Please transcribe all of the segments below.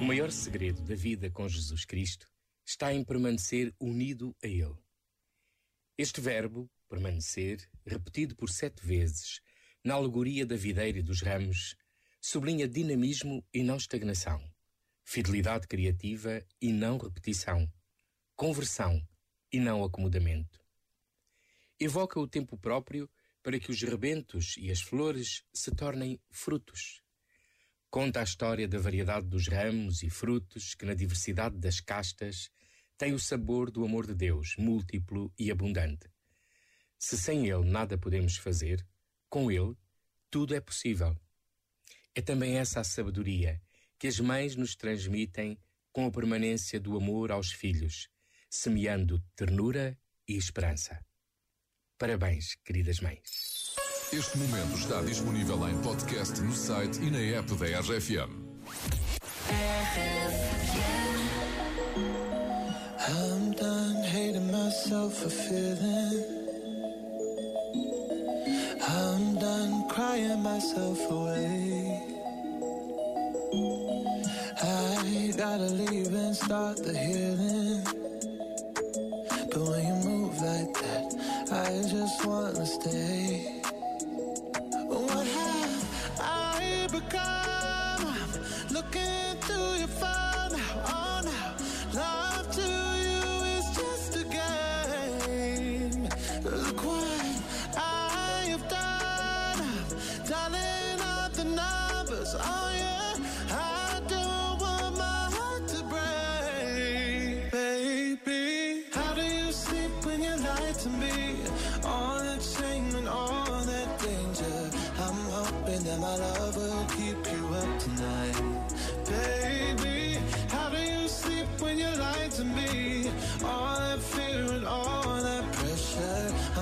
O maior segredo da vida com Jesus Cristo está em permanecer unido a Ele. Este verbo, permanecer, repetido por sete vezes, na alegoria da videira e dos ramos, sublinha dinamismo e não estagnação, fidelidade criativa e não repetição, conversão e não acomodamento. Evoca o tempo próprio para que os rebentos e as flores se tornem frutos Conta a história da variedade dos ramos e frutos que, na diversidade das castas, tem o sabor do amor de Deus, múltiplo e abundante. Se sem Ele nada podemos fazer, com Ele tudo é possível. É também essa a sabedoria que as mães nos transmitem com a permanência do amor aos filhos, semeando ternura e esperança. Parabéns, queridas mães. Este momento está disponível em podcast no site e na app da RFM. I'm done hating myself for feeling. I'm done crying myself away. I gotta leave and start the healing. But when I just wanna stay. What have I become? Looking through your phone now, oh now. Love to you is just a game. Look what I have done, dialing up the numbers. Oh yeah, I don't want my heart to break, baby. How do you sleep when you lie to me.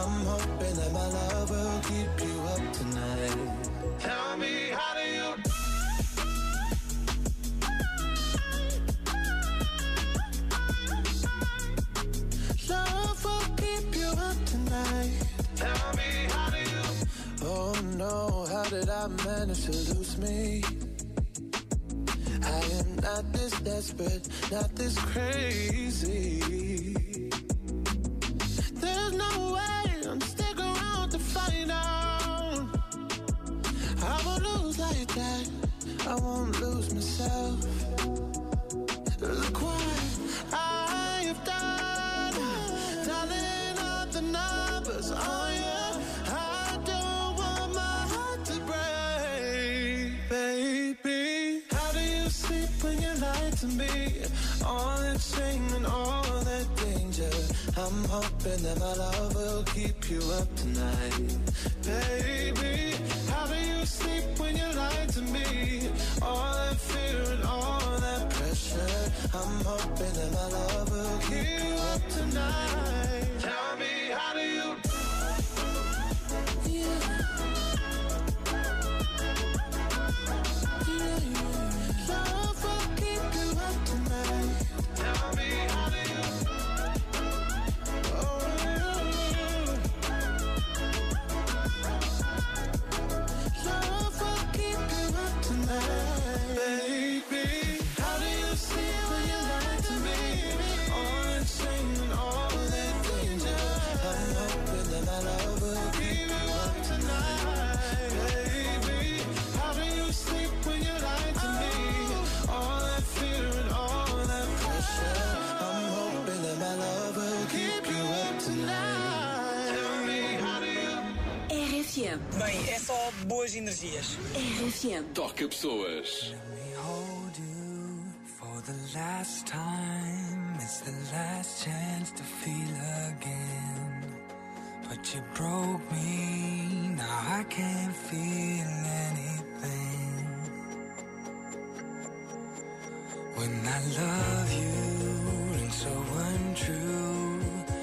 I'm hoping that my love will keep you up tonight. Tell me, how do you? Love will keep you up tonight. Tell me, how do you? Oh no, how did I manage to lose me? I am not this desperate, not this crazy. Like that. I won't lose myself. Look what I have done, dialing up the numbers on you. I don't want my heart to break Baby How do you sleep when you lie to me. All that shame and all that danger. I'm hoping that my love will keep you up tonight. Baby, sleep when you lie to me? All that fear and all that pressure. I'm hoping that my love will keep you up tonight. RFM. Bem, é só boas energias. RFM. Toca pessoas. For the last time, it's the last chance to feel again. But you broke me, now I can't feel anything. When I love you and so untrue,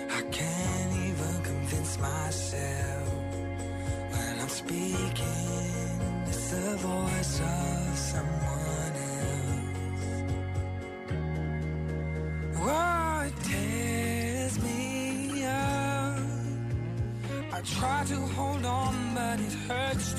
I can't even convince myself. try to hold on, but it hurts.